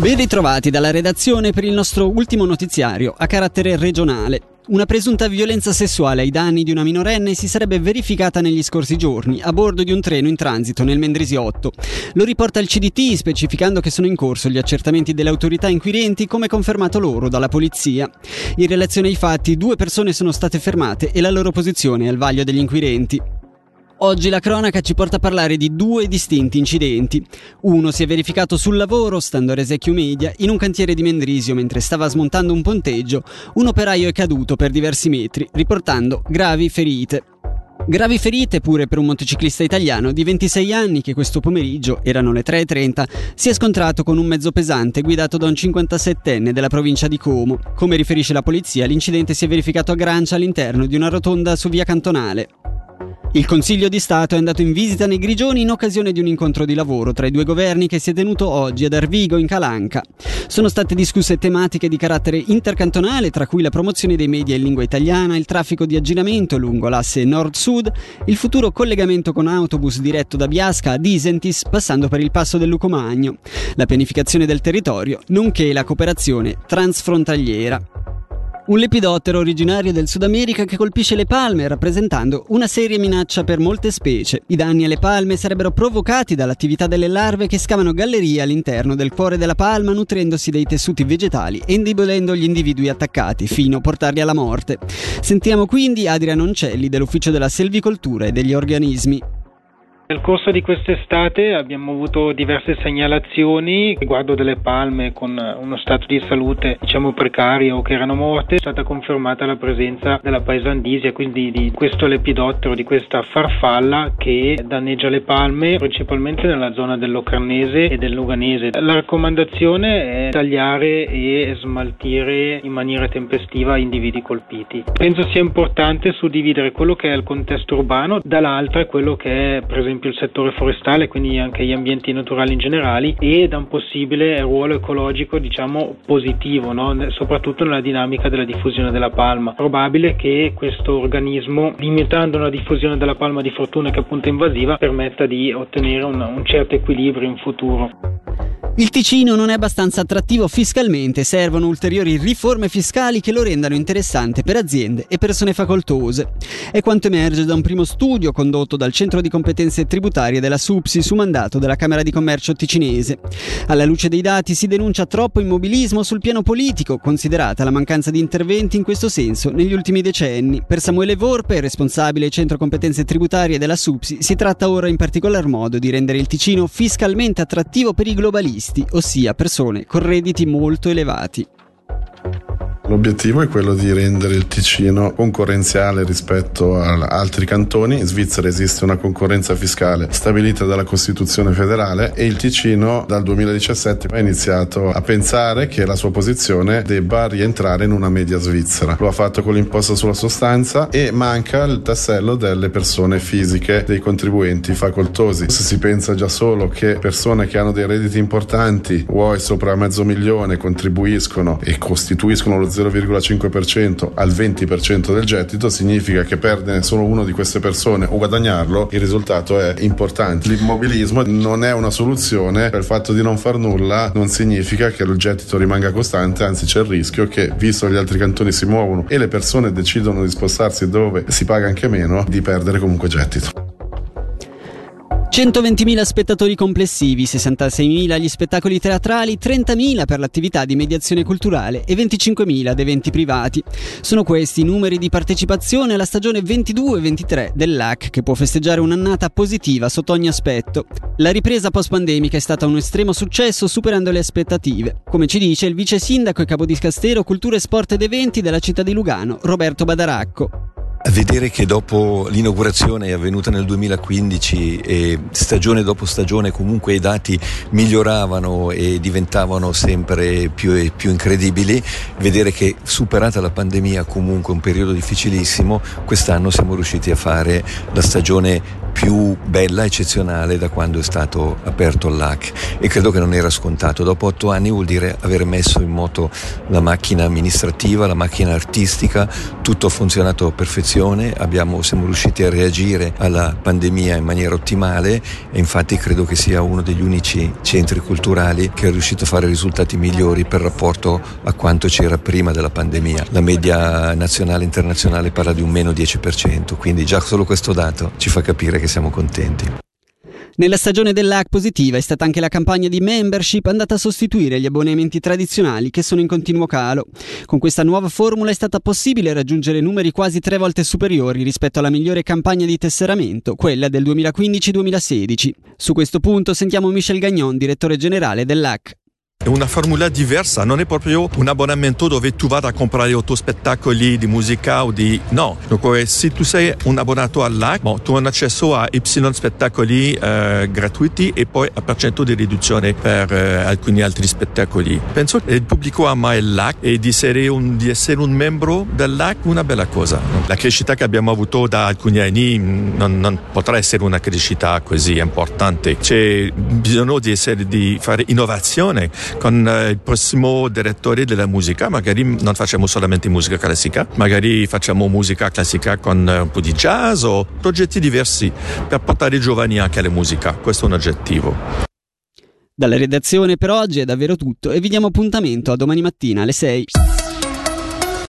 Ben ritrovati dalla redazione per il nostro ultimo notiziario a carattere regionale. Una presunta violenza sessuale ai danni di una minorenne si sarebbe verificata negli scorsi giorni a bordo di un treno in transito nel Mendrisiotto. Lo riporta il CDT specificando che sono in corso gli accertamenti delle autorità inquirenti come confermato loro dalla polizia. In relazione ai fatti due persone sono state fermate e la loro posizione è al vaglio degli inquirenti. Oggi la cronaca ci porta a parlare di due distinti incidenti. Uno si è verificato sul lavoro, stando a Resecchio Media, in un cantiere di Mendrisio mentre stava smontando un ponteggio. Un operaio è caduto per diversi metri, riportando gravi ferite. Gravi ferite pure per un motociclista italiano di 26 anni che questo pomeriggio, erano le 3.30, si è scontrato con un mezzo pesante guidato da un 57enne della provincia di Como. Come riferisce la polizia, l'incidente si è verificato a Grancia all'interno di una rotonda su via cantonale. Il Consiglio di Stato è andato in visita nei Grigioni in occasione di un incontro di lavoro tra i due governi che si è tenuto oggi ad Arvigo in Calanca. Sono state discusse tematiche di carattere intercantonale, tra cui la promozione dei media in lingua italiana, il traffico di aggiramento lungo l'asse nord-sud, il futuro collegamento con autobus diretto da Biasca a Disentis passando per il passo del Lucomagno, la pianificazione del territorio, nonché la cooperazione transfrontaliera. Un lepidottero originario del Sud America che colpisce le palme, rappresentando una seria minaccia per molte specie. I danni alle palme sarebbero provocati dall'attività delle larve che scavano gallerie all'interno del cuore della palma, nutrendosi dei tessuti vegetali e indebolendo gli individui attaccati, fino a portarli alla morte. Sentiamo quindi Adriano Oncelli dell'Ufficio della Selvicoltura e degli Organismi. Nel corso di quest'estate abbiamo avuto diverse segnalazioni riguardo delle palme con uno stato di salute diciamo precario che erano morte. È stata confermata la presenza della paesandisia, quindi di questo lepidottero, di questa farfalla che danneggia le palme principalmente nella zona dell'Ocarnese e del Luganese. La raccomandazione è tagliare e smaltire in maniera tempestiva individui colpiti. Penso sia importante suddividere quello che è il contesto urbano dall'altra quello che è per esempio esempio il settore forestale, quindi anche gli ambienti naturali in generale e da un possibile ruolo ecologico diciamo positivo, no? soprattutto nella dinamica della diffusione della palma. Probabile che questo organismo, limitando la diffusione della palma di fortuna che è invasiva, permetta di ottenere un, un certo equilibrio in futuro. Il Ticino non è abbastanza attrattivo fiscalmente, servono ulteriori riforme fiscali che lo rendano interessante per aziende e persone facoltose. È quanto emerge da un primo studio condotto dal Centro di Competenze Tributarie della SUPSI su mandato della Camera di Commercio ticinese. Alla luce dei dati si denuncia troppo immobilismo sul piano politico, considerata la mancanza di interventi in questo senso negli ultimi decenni. Per Samuele Vorpe, responsabile Centro Competenze Tributarie della SUPSI, si tratta ora in particolar modo di rendere il Ticino fiscalmente attrattivo per i globalisti ossia persone con redditi molto elevati. L'obiettivo è quello di rendere il Ticino concorrenziale rispetto a altri cantoni. In Svizzera esiste una concorrenza fiscale stabilita dalla Costituzione federale e il Ticino dal 2017 ha iniziato a pensare che la sua posizione debba rientrare in una media svizzera. Lo ha fatto con l'imposta sulla sostanza e manca il tassello delle persone fisiche, dei contribuenti facoltosi. Se si pensa già solo che persone che hanno dei redditi importanti, vuoi sopra mezzo milione, contribuiscono e costituiscono lo 0,5 0,5% al 20% del gettito significa che perdere solo una di queste persone o guadagnarlo, il risultato è importante. L'immobilismo non è una soluzione, il fatto di non far nulla non significa che il gettito rimanga costante, anzi c'è il rischio che, visto che gli altri cantoni si muovono e le persone decidono di spostarsi dove si paga anche meno, di perdere comunque gettito. 120.000 spettatori complessivi, 66.000 gli spettacoli teatrali, 30.000 per l'attività di mediazione culturale e 25.000 ad eventi privati. Sono questi i numeri di partecipazione alla stagione 22-23 dell'AC che può festeggiare un'annata positiva sotto ogni aspetto. La ripresa post-pandemica è stata un estremo successo superando le aspettative, come ci dice il vice sindaco e capo di Scastero Cultura e Sport ed Eventi della città di Lugano, Roberto Badaracco vedere che dopo l'inaugurazione avvenuta nel 2015 e stagione dopo stagione comunque i dati miglioravano e diventavano sempre più, e più incredibili, vedere che superata la pandemia comunque un periodo difficilissimo, quest'anno siamo riusciti a fare la stagione più bella, eccezionale da quando è stato aperto l'AC. E credo che non era scontato. Dopo otto anni vuol dire aver messo in moto la macchina amministrativa, la macchina artistica, tutto ha funzionato a perfezione, abbiamo, siamo riusciti a reagire alla pandemia in maniera ottimale. E infatti credo che sia uno degli unici centri culturali che è riuscito a fare risultati migliori per rapporto a quanto c'era prima della pandemia. La media nazionale e internazionale parla di un meno 10%, quindi già solo questo dato ci fa capire che siamo contenti. Nella stagione dell'AC positiva è stata anche la campagna di membership andata a sostituire gli abbonamenti tradizionali che sono in continuo calo. Con questa nuova formula è stata possibile raggiungere numeri quasi tre volte superiori rispetto alla migliore campagna di tesseramento, quella del 2015-2016. Su questo punto sentiamo Michel Gagnon, direttore generale dell'AC. Una formula diversa, non è proprio un abbonamento dove tu vada a comprare otto spettacoli di musica o di... No, dunque se tu sei un abbonato all'AC, bon, tu hai accesso a Y spettacoli eh, gratuiti e poi a percento di riduzione per eh, alcuni altri spettacoli. Penso che il pubblico ama l'AC e di essere, un, di essere un membro dell'AC una bella cosa. La crescita che abbiamo avuto da alcuni anni non, non potrà essere una crescita così importante. C'è bisogno di, essere, di fare innovazione con eh, il prossimo direttore della musica, magari non facciamo solamente musica classica, magari facciamo musica classica con eh, un po' di jazz o progetti diversi per portare i giovani anche alla musica, questo è un oggettivo. Dalla redazione per oggi è davvero tutto e vi diamo appuntamento a domani mattina alle 6.